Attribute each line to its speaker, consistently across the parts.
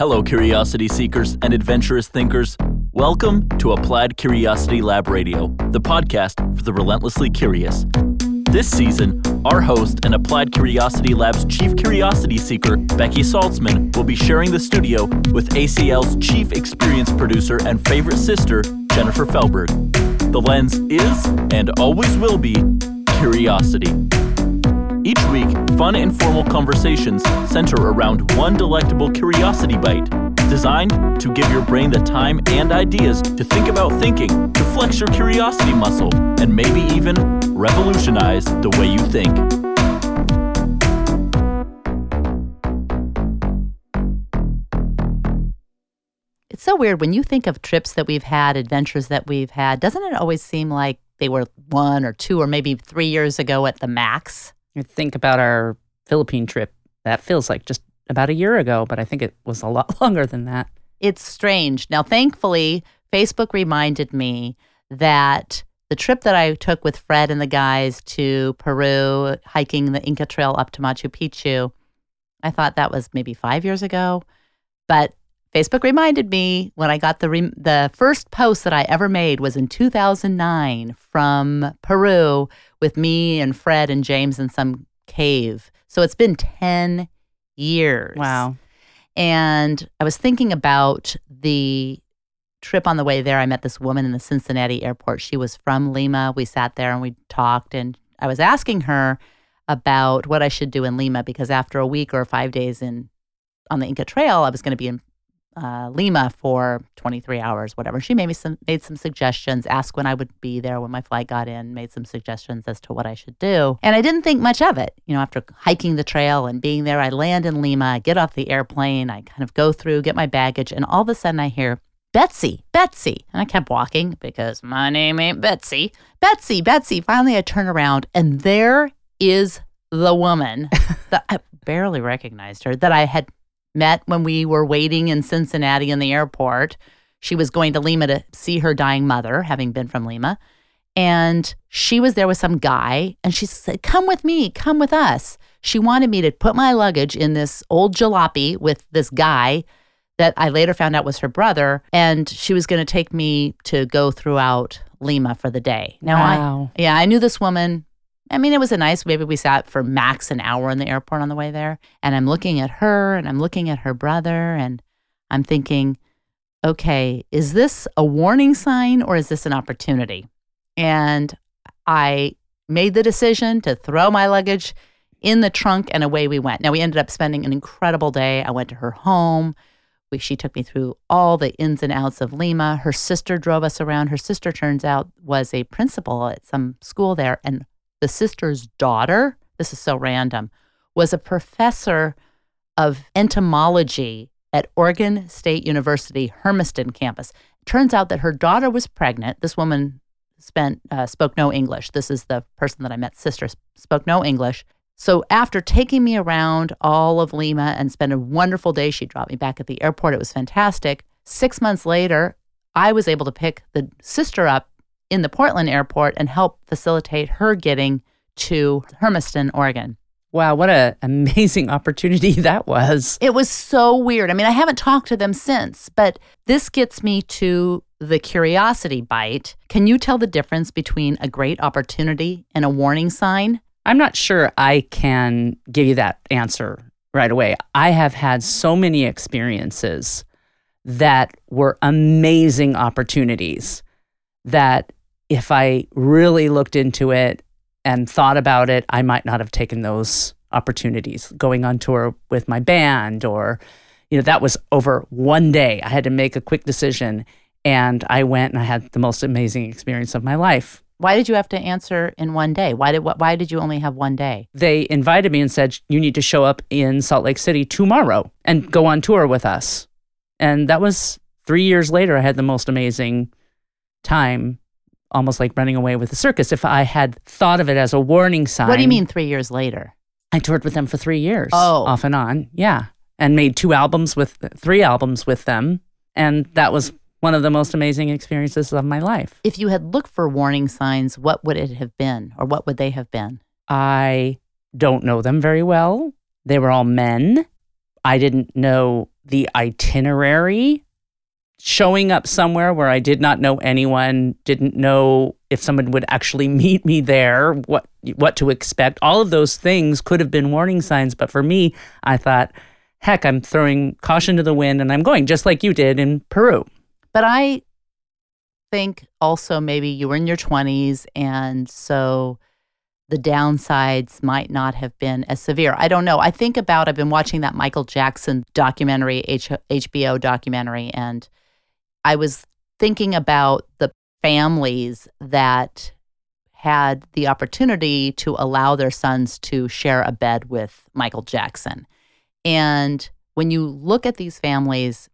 Speaker 1: Hello, curiosity seekers and adventurous thinkers. Welcome to Applied Curiosity Lab Radio, the podcast for the relentlessly curious. This season, our host and Applied Curiosity Lab's chief curiosity seeker, Becky Saltzman, will be sharing the studio with ACL's chief experience producer and favorite sister, Jennifer Felberg. The lens is, and always will be, curiosity. Each week, fun, informal conversations center around one delectable curiosity bite, designed to give your brain the time and ideas to think about thinking, to flex your curiosity muscle, and maybe even revolutionize the way you think.
Speaker 2: It's so weird when you think of trips that we've had, adventures that we've had, doesn't it always seem like they were one or two or maybe three years ago at the max?
Speaker 3: You think about our Philippine trip. That feels like just about a year ago, but I think it was a lot longer than that.
Speaker 2: It's strange. Now, thankfully, Facebook reminded me that the trip that I took with Fred and the guys to Peru, hiking the Inca Trail up to Machu Picchu, I thought that was maybe five years ago. But Facebook reminded me when I got the re- the first post that I ever made was in 2009 from Peru with me and Fred and James in some cave. So it's been 10 years.
Speaker 3: Wow.
Speaker 2: And I was thinking about the trip on the way there. I met this woman in the Cincinnati airport. She was from Lima. We sat there and we talked, and I was asking her about what I should do in Lima because after a week or five days in on the Inca Trail, I was going to be in uh, Lima for 23 hours, whatever. She made me some made some suggestions, asked when I would be there when my flight got in, made some suggestions as to what I should do. And I didn't think much of it. You know, after hiking the trail and being there, I land in Lima, I get off the airplane, I kind of go through, get my baggage, and all of a sudden I hear Betsy, Betsy. And I kept walking because my name ain't Betsy. Betsy, Betsy. Finally, I turn around and there is the woman that I barely recognized her that I had met when we were waiting in Cincinnati in the airport. She was going to Lima to see her dying mother, having been from Lima. And she was there with some guy, and she said, Come with me, come with us. She wanted me to put my luggage in this old jalopy with this guy that I later found out was her brother. And she was going to take me to go throughout Lima for the day. Now,
Speaker 3: Wow.
Speaker 2: I, yeah, I knew this woman. I mean, it was a nice, maybe we sat for max an hour in the airport on the way there. And I'm looking at her and I'm looking at her brother and I'm thinking, okay, is this a warning sign or is this an opportunity? And I made the decision to throw my luggage in the trunk and away we went. Now, we ended up spending an incredible day. I went to her home. We, she took me through all the ins and outs of Lima. Her sister drove us around. Her sister turns out was a principal at some school there. And the sister's daughter, this is so random, was a professor of entomology at Oregon State University, Hermiston campus. Turns out that her daughter was pregnant. This woman spent uh, spoke no English. This is the person that I met. Sister spoke no English. So after taking me around all of Lima and spent a wonderful day, she dropped me back at the airport. It was fantastic. Six months later, I was able to pick the sister up in the Portland airport and help facilitate her getting to Hermiston, Oregon.
Speaker 3: Wow, what an amazing opportunity that was.
Speaker 2: It was so weird. I mean, I haven't talked to them since, but this gets me to the curiosity bite. Can you tell the difference between a great opportunity and a warning sign?
Speaker 3: I'm not sure I can give you that answer right away. I have had so many experiences that were amazing opportunities that if I really looked into it and thought about it, I might not have taken those opportunities. Going on tour with my band, or, you know, that was over one day. I had to make a quick decision, and I went and I had the most amazing experience of my life.
Speaker 2: Why did you have to answer in one day? Why did why did you only have one day?
Speaker 3: They invited me and said, You need to show up in Salt Lake City tomorrow and go on tour with us. And that was three years later. I had the most amazing time almost like running away with the circus. If I had thought of it as a warning sign.
Speaker 2: What do you mean 3 years later?
Speaker 3: I toured with them for three years.
Speaker 2: Oh.
Speaker 3: Off and on. Yeah. And made two albums with, three albums with them. And that was one of the most amazing experiences of my life.
Speaker 2: If you had looked for warning signs, what would it have been or what would they have been?
Speaker 3: I don't know them very well. They were all men. I didn't know the itinerary, showing up somewhere where I did not know anyone, didn't know if someone would actually meet me there, what what to expect. All of those things could have been warning signs, but for me, I thought, heck, I'm throwing caution to the wind and I'm going just like you did in Peru.
Speaker 2: But I think also maybe you were in your 20s and so the downsides might not have been as severe. I don't know. I think about I've been watching that Michael Jackson documentary, H- HBO documentary and I was thinking about the families that had the opportunity to allow their sons to share a bed with Michael Jackson. And when you look at these families,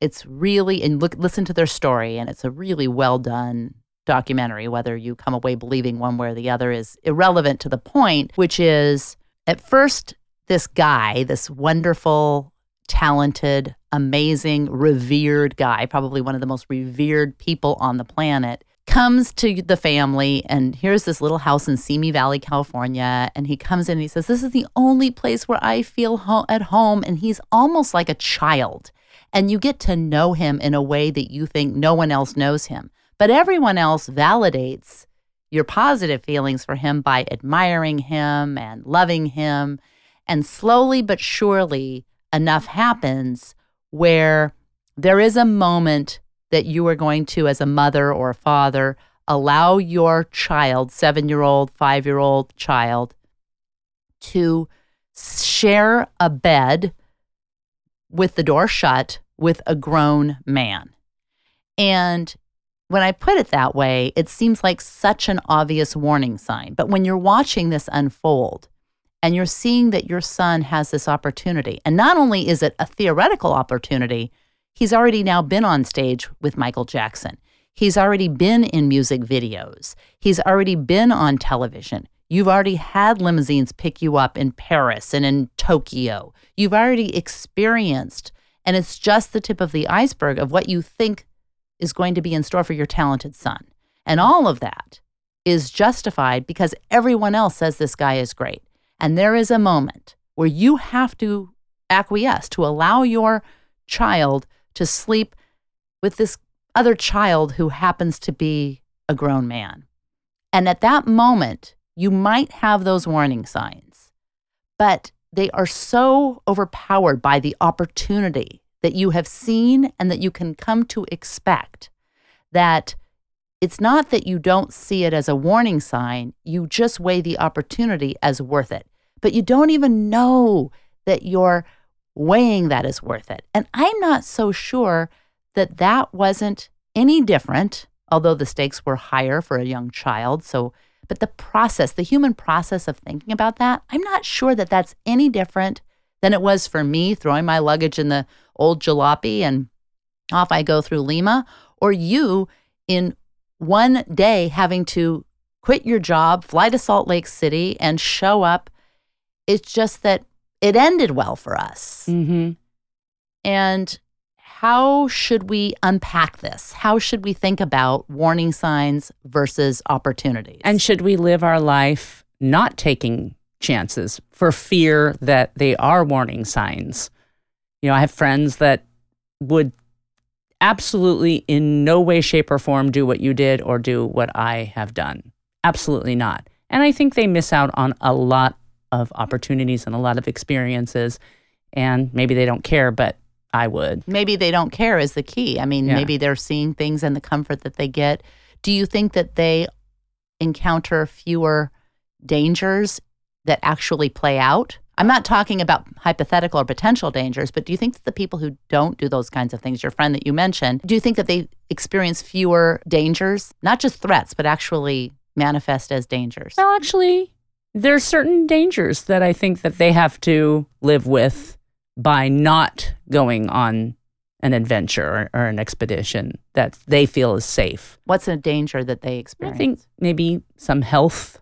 Speaker 2: it's really and look listen to their story and it's a really well done documentary whether you come away believing one way or the other is irrelevant to the point which is at first this guy this wonderful talented amazing revered guy probably one of the most revered people on the planet comes to the family and here's this little house in Simi Valley, California. And he comes in and he says, This is the only place where I feel ho- at home. And he's almost like a child. And you get to know him in a way that you think no one else knows him. But everyone else validates your positive feelings for him by admiring him and loving him. And slowly but surely, enough happens where there is a moment that you are going to, as a mother or a father, allow your child, seven year old, five year old child, to share a bed with the door shut with a grown man. And when I put it that way, it seems like such an obvious warning sign. But when you're watching this unfold and you're seeing that your son has this opportunity, and not only is it a theoretical opportunity, He's already now been on stage with Michael Jackson. He's already been in music videos. He's already been on television. You've already had limousines pick you up in Paris and in Tokyo. You've already experienced, and it's just the tip of the iceberg of what you think is going to be in store for your talented son. And all of that is justified because everyone else says this guy is great. And there is a moment where you have to acquiesce to allow your child to sleep with this other child who happens to be a grown man. And at that moment, you might have those warning signs, but they are so overpowered by the opportunity that you have seen and that you can come to expect that it's not that you don't see it as a warning sign, you just weigh the opportunity as worth it. But you don't even know that you're weighing that is worth it. And I'm not so sure that that wasn't any different, although the stakes were higher for a young child. So, but the process, the human process of thinking about that, I'm not sure that that's any different than it was for me throwing my luggage in the old jalopy and off I go through Lima, or you in one day having to quit your job, fly to Salt Lake City, and show up. It's just that it ended well for us.
Speaker 3: Mm-hmm.
Speaker 2: And how should we unpack this? How should we think about warning signs versus opportunities?
Speaker 3: And should we live our life not taking chances for fear that they are warning signs? You know, I have friends that would absolutely in no way, shape, or form do what you did or do what I have done. Absolutely not. And I think they miss out on a lot of opportunities and a lot of experiences. And maybe they don't care, but I would.
Speaker 2: Maybe they don't care is the key. I mean, yeah. maybe they're seeing things and the comfort that they get. Do you think that they encounter fewer dangers that actually play out? I'm not talking about hypothetical or potential dangers, but do you think that the people who don't do those kinds of things, your friend that you mentioned, do you think that they experience fewer dangers, not just threats, but actually manifest as dangers?
Speaker 3: Well, actually, there's certain dangers that I think that they have to live with by not going on an adventure or, or, an expedition that they feel is safe.
Speaker 2: What's a danger that they experience?
Speaker 3: I think maybe some health,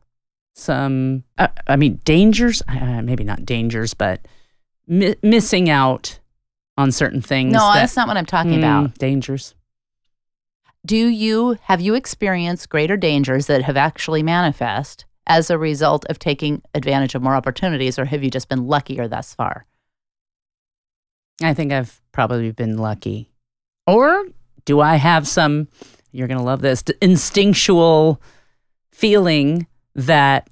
Speaker 3: some, uh, I mean, dangers, uh, maybe not dangers, but mi- missing out on certain things.
Speaker 2: No, that, that's not what I'm talking mm, about.
Speaker 3: Dangers.
Speaker 2: Do you, have you experienced greater dangers that have actually manifest as a result of taking advantage of more opportunities, or have you just been luckier thus far?
Speaker 3: I think I've probably been lucky. Or do I have some, you're going to love this, instinctual feeling that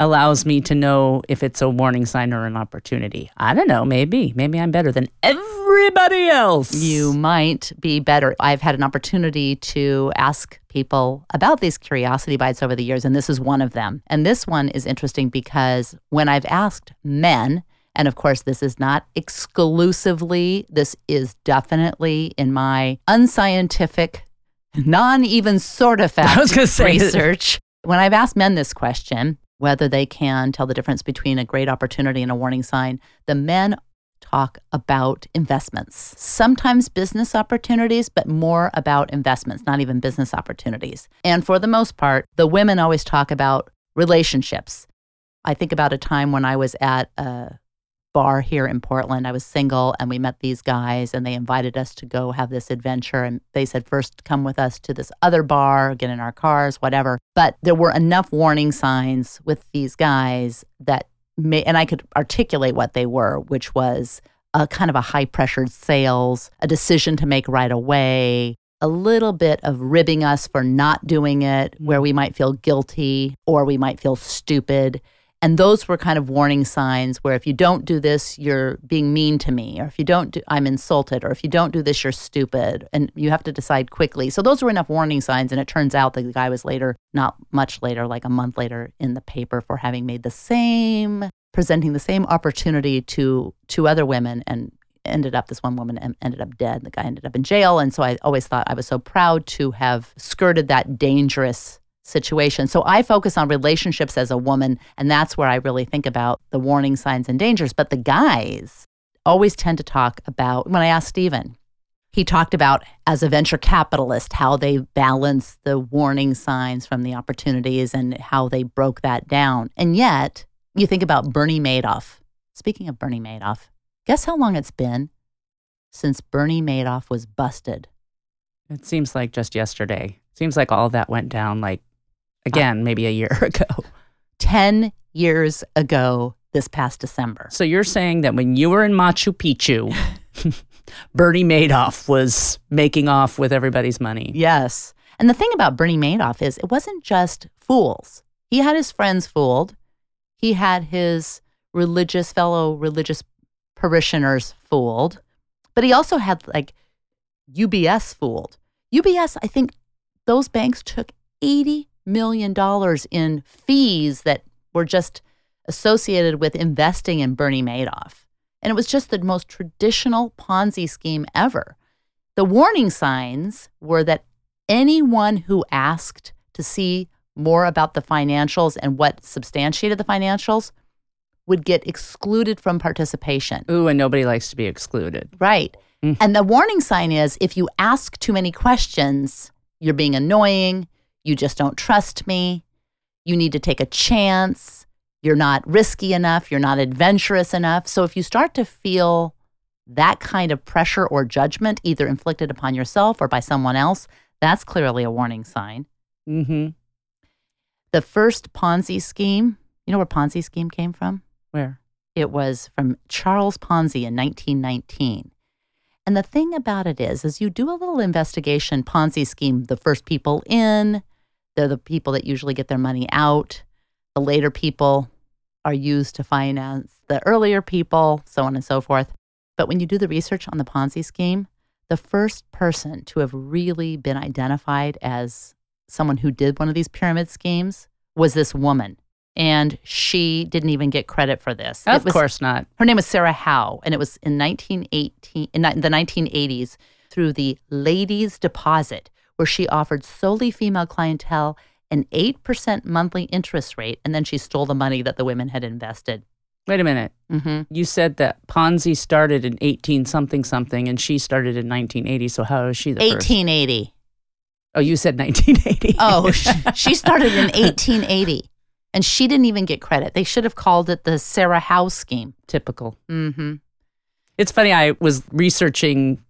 Speaker 3: allows me to know if it's a warning sign or an opportunity? I don't know. Maybe. Maybe I'm better than everybody else.
Speaker 2: You might be better. I've had an opportunity to ask people about these curiosity bites over the years, and this is one of them. And this one is interesting because when I've asked men, and of course, this is not exclusively, this is definitely in my unscientific, non even sort of fact
Speaker 3: I was gonna say-
Speaker 2: research. When I've asked men this question, whether they can tell the difference between a great opportunity and a warning sign, the men talk about investments, sometimes business opportunities, but more about investments, not even business opportunities. And for the most part, the women always talk about relationships. I think about a time when I was at a bar here in Portland. I was single and we met these guys and they invited us to go have this adventure. And they said, first come with us to this other bar, get in our cars, whatever. But there were enough warning signs with these guys that may, and I could articulate what they were, which was a kind of a high pressured sales, a decision to make right away, a little bit of ribbing us for not doing it, where mm-hmm. we might feel guilty or we might feel stupid. And those were kind of warning signs where if you don't do this, you're being mean to me, or if you don't do, I'm insulted, or if you don't do this, you're stupid. And you have to decide quickly. So those were enough warning signs. And it turns out that the guy was later, not much later, like a month later, in the paper for having made the same, presenting the same opportunity to two other women and ended up this one woman ended up dead the guy ended up in jail and so i always thought i was so proud to have skirted that dangerous situation. So I focus on relationships as a woman, and that's where I really think about the warning signs and dangers. But the guys always tend to talk about, when I asked Stephen, he talked about as a venture capitalist how they balance the warning signs from the opportunities and how they broke that down. And yet, you think about Bernie Madoff. Speaking of Bernie Madoff, guess how long it's been since Bernie Madoff was busted?
Speaker 3: It seems like just yesterday. Seems like all that went down like again, maybe a year ago.
Speaker 2: 10 years ago this past December.
Speaker 3: So you're saying that when you were in Machu Picchu, Bernie Madoff was making off with everybody's money.
Speaker 2: Yes. And the thing about Bernie Madoff is it wasn't just fools. He had his friends fooled. He had his religious fellow religious parishioners fooled. But he also had like UBS fooled. UBS, I think those banks took 80 million dollars in fees that were just associated with investing in Bernie Madoff. And it was just the most traditional Ponzi scheme ever. The warning signs were that anyone who asked to see more about the financials and what substantiated the financials would get excluded from participation.
Speaker 3: Ooh, and nobody likes to be excluded.
Speaker 2: Right.
Speaker 3: Mm.
Speaker 2: And the warning sign is if you ask too many questions, you're being annoying, you just don't trust me, you need to take a chance, you're not risky enough, you're not adventurous enough. So if you start to feel that kind of pressure or judgment, either inflicted upon yourself or by someone else, that's clearly a warning sign.
Speaker 3: Mm-hmm.
Speaker 2: The first Ponzi scheme, you know where Ponzi scheme came from?
Speaker 3: Where?
Speaker 2: It was from Charles Ponzi in 1919. And the thing about it is, as you do a little investigation, Ponzi scheme, the first people in, they're the people that usually get their money out. The later people are used to finance the earlier people, so on and so forth. But when you do the research on the Ponzi scheme, the first person to have really been identified as someone who did one of these pyramid schemes was this woman. And she didn't even get credit for this.
Speaker 3: Of
Speaker 2: was-
Speaker 3: course not.
Speaker 2: her name was Sarah Howe, and it was in 1918, in the 1980s through the Ladies Deposit, where she offered solely female clientele an 8% monthly interest rate, and then she stole the money that the women had invested.
Speaker 3: Wait a minute.
Speaker 2: hmm
Speaker 3: You said that Ponzi started in 18 something something and she started in 1980. So how is she the first?
Speaker 2: 1880.
Speaker 3: Oh, you said 1980.
Speaker 2: Oh, she started in 1880, and she didn't even get credit. They should have called it the Sarah Howe scheme.
Speaker 3: typical.
Speaker 2: Mm-hmm.
Speaker 3: It's funny. I was researching,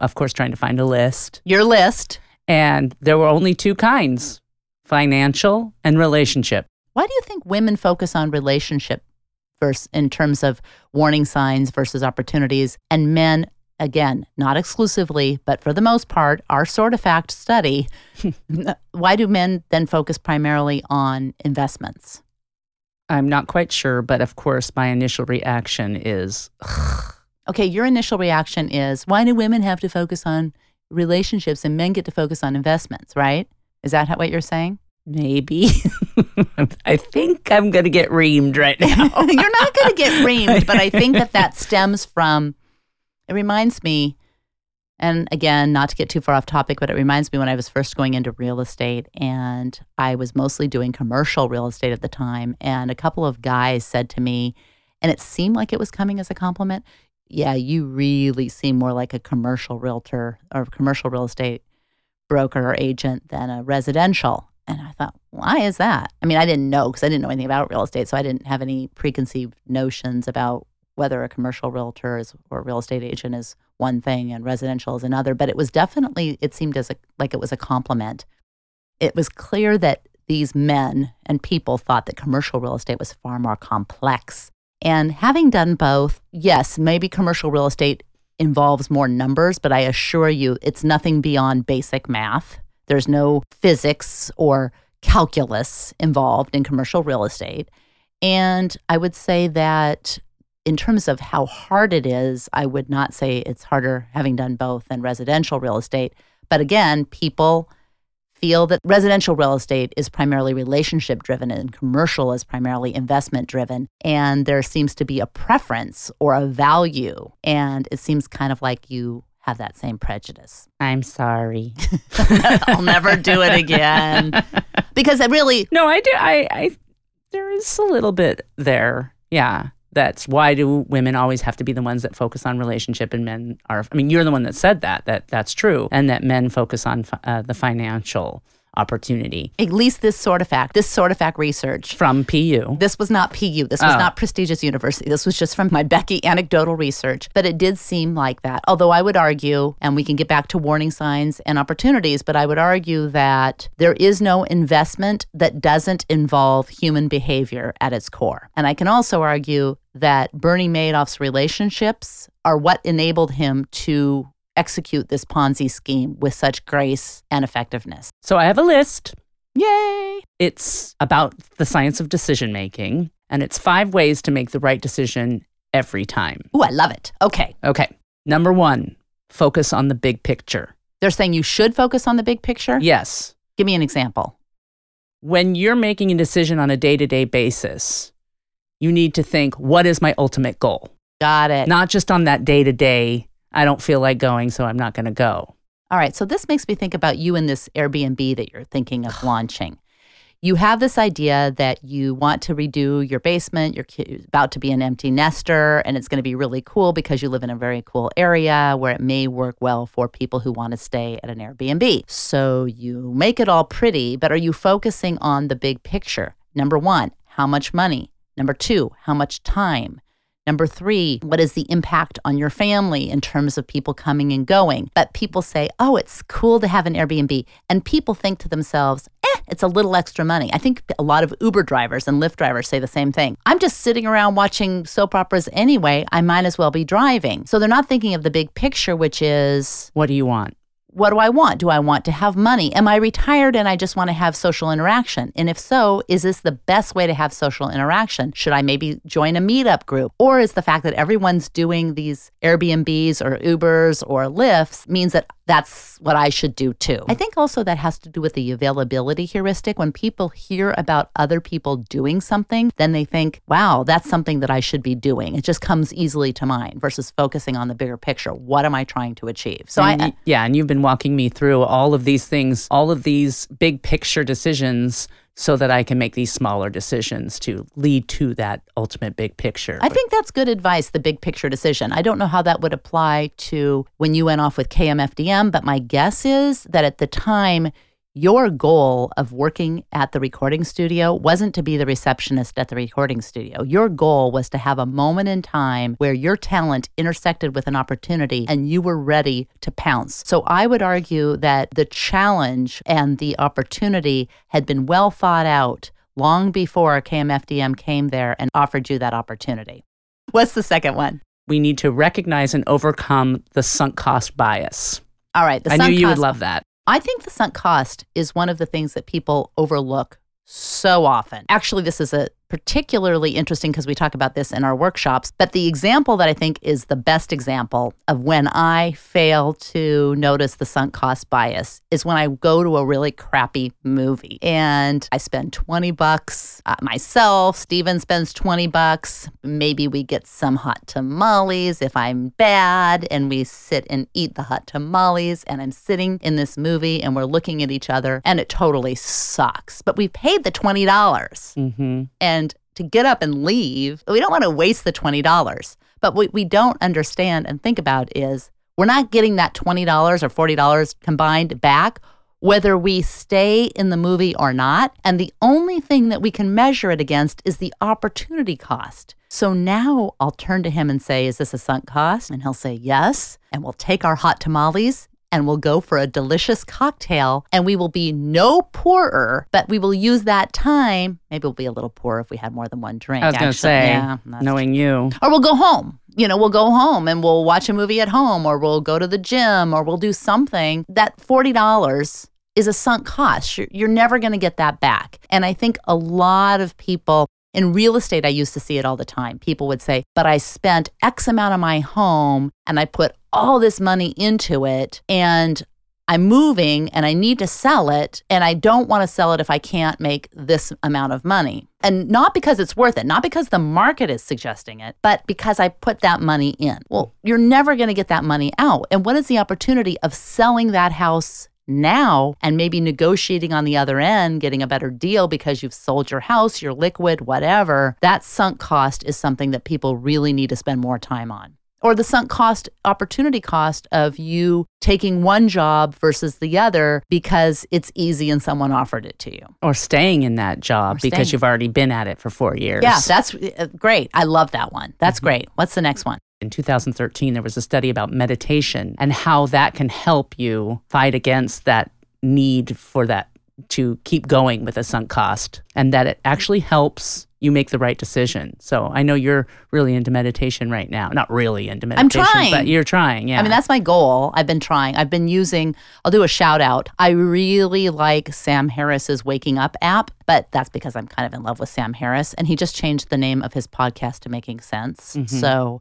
Speaker 3: of course, trying to find a list,
Speaker 2: Your list.
Speaker 3: And there were only two kinds financial and relationship.
Speaker 2: Why do you think women focus on relationship versus in terms of warning signs versus opportunities. And men, again, not exclusively, but for the most part, our sort of fact study, why do men then focus primarily on investments?
Speaker 3: I'm not quite sure, but of course, my initial reaction is
Speaker 2: okay, your initial reaction is why do women have to focus on relationships and men get to focus on investments, right? Is that how, what you're saying?
Speaker 3: maybe. I think I'm going to get reamed right now.
Speaker 2: you're not going to get reamed, but I think that that stems from, it reminds me, and again, not to get too far off topic, but it reminds me when I was first going into real estate and I was mostly doing commercial real estate at the time. And a couple of guys said to me, and it seemed like it was coming as a compliment, yeah, you really seem more like a commercial realtor or commercial real estate broker or agent than a residential. And I thought, why is that? I mean, I didn't know because I didn't know anything about real estate. So I didn't have any preconceived notions about whether a commercial realtor is, or real estate agent is one thing and residential is another. But it was definitely, it seemed as a, like it was a compliment. It was clear that these men and people thought that commercial real estate was far more complex and having done both, yes, maybe commercial real estate involves more numbers, but I assure you it's nothing beyond basic math. There's no physics or calculus involved in commercial real estate. And I would say that in terms of how hard it is, I would not say it's harder having done both than residential real estate. But again, people feel that residential real estate is primarily relationship driven and commercial is primarily investment driven. And there seems to be a preference or a value. And it seems kind of like you have that same prejudice.
Speaker 3: I'm sorry.
Speaker 2: I'll never do it again. Because I really
Speaker 3: No, I do I I there is a little bit there. Yeah that's why do women always have to be the ones that focus on relationship and men are i mean you're the one that said that that that's true and that men focus on uh, the financial opportunity.
Speaker 2: At least this sort of fact, this sort of fact research
Speaker 3: from PU.
Speaker 2: This was not PU. This was oh. not prestigious university. This was just from my Becky anecdotal research. But it did seem like that. Although I would argue, and we can get back to warning signs and opportunities, but I would argue that there is no investment that doesn't involve human behavior at its core. And I can also argue that Bernie Madoff's relationships are what enabled him to execute this Ponzi scheme with such grace and effectiveness.
Speaker 3: So I have a list.
Speaker 2: Yay!
Speaker 3: It's about the science of decision making, and it's five ways to make the right decision every time.
Speaker 2: Ooh, I love it. Okay.
Speaker 3: Okay. Number one, focus on the big picture.
Speaker 2: They're saying you should focus on the big picture?
Speaker 3: Yes.
Speaker 2: Give me an example.
Speaker 3: When you're making a decision on a day to day basis, you need to think, what is my ultimate goal?
Speaker 2: Got it.
Speaker 3: Not just on that day to day I don't feel like going, so I'm not going to go.
Speaker 2: All right. So this makes me think about you and this Airbnb that you're thinking of launching. You have this idea that you want to redo your basement. You're about to be an empty nester, and it's going to be really cool because you live in a very cool area where it may work well for people who want to stay at an Airbnb. So you make it all pretty, but are you focusing on the big picture? Number one, how much money? Number two, how much time? Number three, what is the impact on your family in terms of people coming and going? But people say, oh, it's cool to have an Airbnb. And people think to themselves, eh, it's a little extra money. I think a lot of Uber drivers and Lyft drivers say the same thing. I'm just sitting around watching soap operas anyway. I might as well be driving. So they're not thinking of the big picture, which is
Speaker 3: what do you want?
Speaker 2: What do I want? Do I want to have money? Am I retired and I just want to have social interaction? And if so, is this the best way to have social interaction? Should I maybe join a meetup group? Or is the fact that everyone's doing these Airbnbs or Ubers or Lyfts means that that's what I should do too. I think also that has to do with the availability heuristic. When people hear about other people doing something, then they think, wow, that's something that I should be doing. It just comes easily to mind versus focusing on the bigger picture. What am I trying to achieve?
Speaker 3: So and I, yeah, and you've been walking me through all of these things, all of these big picture decisions so that I can make these smaller decisions to lead to that ultimate big picture.
Speaker 2: I think that's good advice, the big picture decision. I don't know how that would apply to when you went off with KMFDM, but my guess is that at the time, your goal of working at the recording studio wasn't to be the receptionist at the recording studio. Your goal was to have a moment in time where your talent intersected with an opportunity and you were ready to pounce. So I would argue that the challenge and the opportunity had been well thought out long before KMFDM came there and offered you that opportunity. What's the second one?
Speaker 3: We need to recognize and overcome the sunk cost bias.
Speaker 2: All right.
Speaker 3: I knew you would love that.
Speaker 2: I think the sunk cost is one of the things that people overlook so often. Actually, this is a particularly interesting because we talk about this in our workshops. But the example that I think is the best example of when I fail to notice the sunk cost bias is when I go to a really crappy movie and I spend 20 bucks uh, myself. Steven spends 20 bucks. Maybe we get some hot tamales if I'm bad and we sit and eat the hot tamales and I'm sitting in this movie and we're looking at each other and it totally sucks. But we paid the 20. dollars
Speaker 3: Mm-hmm.
Speaker 2: and to get up and leave, we don't want to waste the $20. But what we don't understand and think about is we're not getting that $20 or $40 combined back, whether we stay in the movie or not. And the only thing that we can measure it against is the opportunity cost. So now I'll turn to him and say, Is this a sunk cost? And he'll say, Yes. And we'll take our hot tamales and we'll go for a delicious cocktail and we will be no poorer, but we will use that time. Maybe we'll be a little poorer if we had more than one drink.
Speaker 3: I was going to say,
Speaker 2: Yeah,
Speaker 3: knowing you.
Speaker 2: or we'll go home. You know, we'll go home and we'll watch a movie at home, or we'll go to the gym, or we'll do something. That $40 is a sunk cost. You're, you're never going to get that back. And I think a lot of people in real estate, I used to see it all the time. People would say, but I spent X amount of my home and I put all this money into it and I'm moving and I need to sell it and I don't want to sell it if I can't make this amount of money. And not because it's worth it, not because the market is suggesting it, but because I put that money in. Well, you're never going to get that money out. And what is the opportunity of selling that house now and maybe negotiating on the other end, getting a better deal because you've sold your house, your liquid, whatever? That sunk cost is something that people really need to spend more time on or the sunk cost opportunity cost of you taking one job versus the other because it's easy and someone offered it to you.
Speaker 3: Or staying in that job because you've already been at it for four years.
Speaker 2: Yeah, that's uh, great. I love that one. That's great. What's the next one?
Speaker 3: in 2013, there was a study about meditation and how that can help you fight against that need for that to keep going with a sunk cost and that it actually helps you make the right decision. So I know you're really into meditation right now. Not really into meditation, I'm
Speaker 2: trying.
Speaker 3: but you're trying. Yeah.
Speaker 2: I mean, that's my goal. I've been trying. I've been using, I'll do a shout out. I really like Sam Harris's Waking Up app, but that's because I'm kind of in love with Sam Harris. And he just changed the name of his podcast to Making Sense.
Speaker 3: Mhm.
Speaker 2: So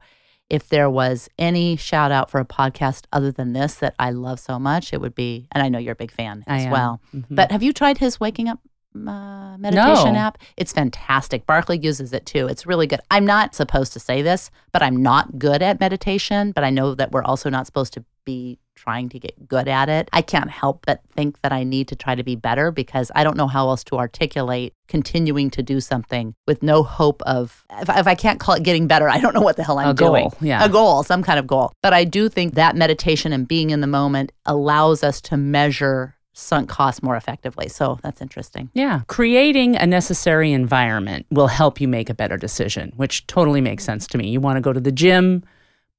Speaker 2: if there was any shout out for a podcast other than this that I love so much, it would be, and I know you're a big fan
Speaker 3: I
Speaker 2: as
Speaker 3: am.
Speaker 2: well.
Speaker 3: Mhm.
Speaker 2: But have you tried his Waking Up uh, meditation
Speaker 3: No.
Speaker 2: app? It's fantastic. Barclay uses it too. It's really good. I'm not supposed to say this, but I'm not good at meditation, but I know that we're also not supposed to be trying to get good at it. I can't help but think that I need to try to be better because I don't know how else to articulate continuing to do something with no hope of if, if I can't call it getting better, I don't know what the hell I'm
Speaker 3: A goal,
Speaker 2: doing.
Speaker 3: yeah.
Speaker 2: A goal, some kind of goal. But I do think that meditation and being in the moment allows us to measure sunk costs more effectively. So that's interesting.
Speaker 3: Yeah. Creating a necessary environment will help you make a better decision, which totally makes sense to me. You want to go to the gym,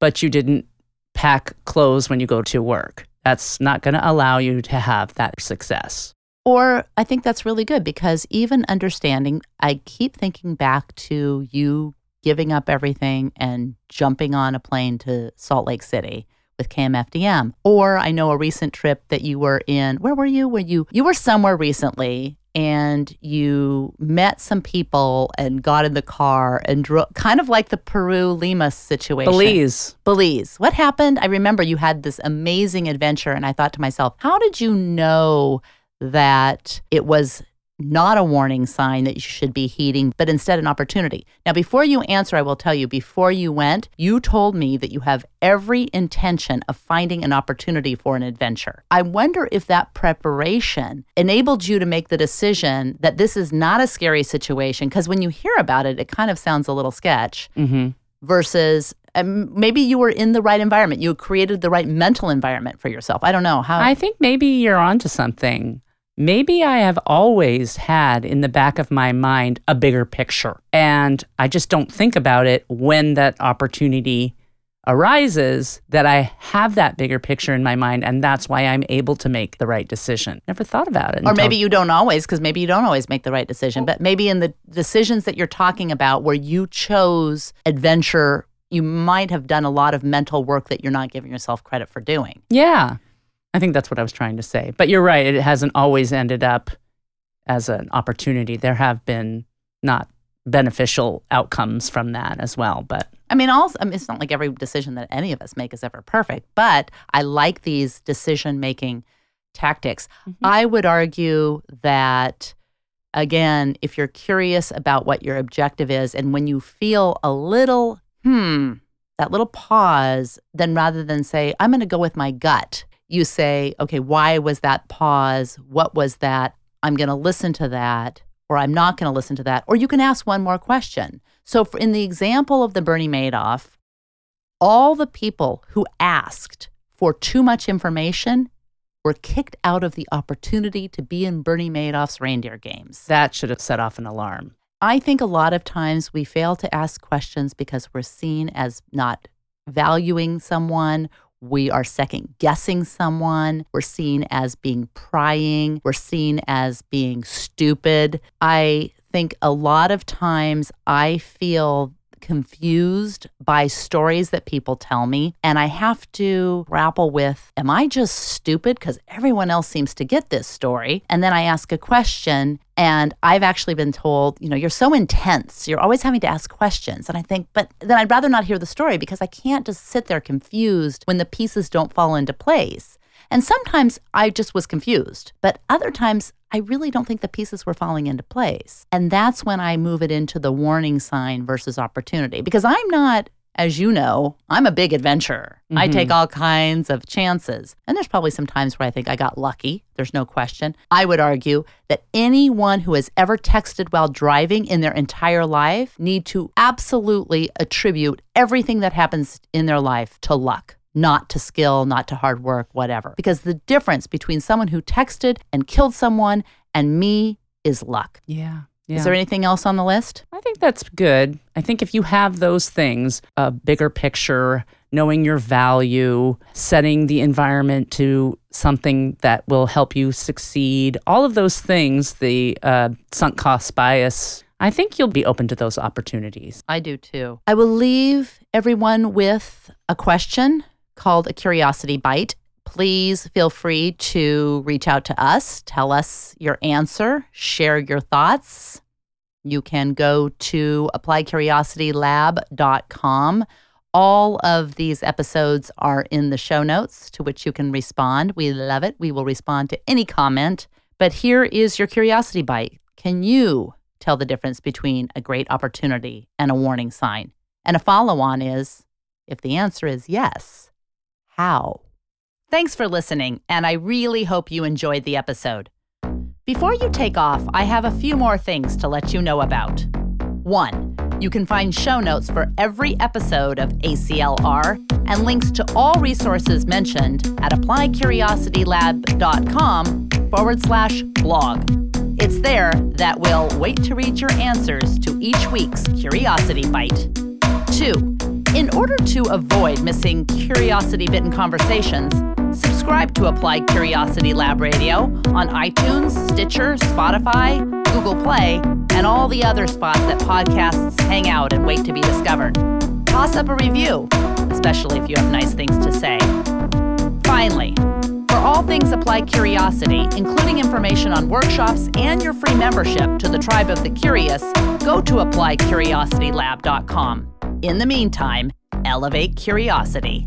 Speaker 3: but you didn't pack clothes when you go to work. That's not going to allow you to have that success.
Speaker 2: Or I think that's really good because even understanding, I keep thinking back to you giving up everything and jumping on a plane to Salt Lake City with KMFDM. Or I know a recent trip that you were in. Where were you? Were you you were somewhere recently and you met some people and got in the car and drove kind of like the Peru Lima situation.
Speaker 3: Belize.
Speaker 2: Belize. What happened? I remember you had this amazing adventure, and I thought to myself, how did you know that it was not a warning sign that you should be heeding, but instead an opportunity? Now, before you answer, I will tell you, before you went, you told me that you have every intention of finding an opportunity for an adventure. I wonder if that preparation enabled you to make the decision that this is not a scary situation, because when you hear about it, it kind of sounds a little sketch
Speaker 3: hmm
Speaker 2: versus um, maybe you were in the right environment. You created the right mental environment for yourself. I don't know how.
Speaker 3: I think maybe you're onto something. Maybe I have always had in the back of my mind a bigger picture, and I just don't think about it when that opportunity arises that I have that bigger picture in my mind and that's why I'm able to make the right decision. Never thought about it.
Speaker 2: Or maybe you don't always because maybe you don't always make the right decision, oh. but maybe in the decisions that you're talking about where you chose adventure, you might have done a lot of mental work that you're not giving yourself credit for doing.
Speaker 3: Yeah. I think that's what I was trying to say. But you're right, it hasn't always ended up as an opportunity. There have been not beneficial outcomes from that as well, but
Speaker 2: I mean, also, I mean, it's not like every decision that any of us make is ever perfect, but I like these decision making tactics.
Speaker 3: Mm-hmm.
Speaker 2: I would argue that, again, if you're curious about what your objective is, and when you feel a little, hmm, that little pause, then rather than say, I'm going to go with my gut, you say, okay, why was that pause? What was that? I'm going to listen to that, or I'm not going to listen to that. Or you can ask one more question. So, for, in the example of the Bernie Madoff, all the people who asked for too much information were kicked out of the opportunity to be in Bernie Madoff's reindeer games.
Speaker 3: that should have set off an alarm.
Speaker 2: I think a lot of times we fail to ask questions because we're seen as not valuing someone. We are second guessing someone. We're seen as being prying. We're seen as being stupid. I think a lot of times I feel confused by stories that people tell me, and I have to grapple with Am I just stupid? Because everyone else seems to get this story. And then I ask a question, and I've actually been told, you know, you're so intense. You're always having to ask questions. And I think, but then I'd rather not hear the story because I can't just sit there confused when the pieces don't fall into place. And sometimes I just was confused, but other times I really don't think the pieces were falling into place. And that's when I move it into the warning sign versus opportunity because I'm not. As you know, I'm a big adventurer. I
Speaker 3: Mhm.
Speaker 2: take all kinds of chances. And there's probably some times where I think I got lucky. There's no question. I would argue that anyone who has ever texted while driving in their entire life need to absolutely attribute everything that happens in their life to luck not to skill, not to hard work, whatever. Because the difference between someone who texted and killed someone and me is luck.
Speaker 3: Yeah. Yeah.
Speaker 2: Is there anything else on the list?
Speaker 3: I think that's good. I think if you have those things, a bigger picture, knowing your value, setting the environment to something that will help you succeed, all of those things, the uh, sunk cost bias, I think you'll be open to those opportunities.
Speaker 2: I do too. I will leave everyone with a question called a curiosity bite. Please feel free to reach out to us, tell us your answer, share your thoughts. You can go to appliedcuriositylab.com. All of these episodes are in the show notes to which you can respond. We love it. We will respond to any comment. But here is your curiosity bite. Can you tell the difference between a great opportunity and a warning sign? And a follow on is if the answer is yes, how? Thanks for listening, and I really hope you enjoyed the episode. Before you take off, I have a few more things to let you know about. One, you can find show notes for every episode of ACLR and links to all resources mentioned at appliedcuriositylab.com forward slash blog. It's there that will wait to read your answers to each week's Curiosity Bite. Two, in order to avoid missing curiosity bitten conversations, subscribe to Applied Curiosity Lab Radio on iTunes, Stitcher, Spotify, Google Play, and all the other spots that podcasts hang out and wait to be discovered. Toss up a review, especially if you have nice things to say. Finally, for all things Applied Curiosity, including information on workshops and your free membership to the Tribe of the Curious, go to appliedcuriositylab.com. In the meantime, elevate curiosity.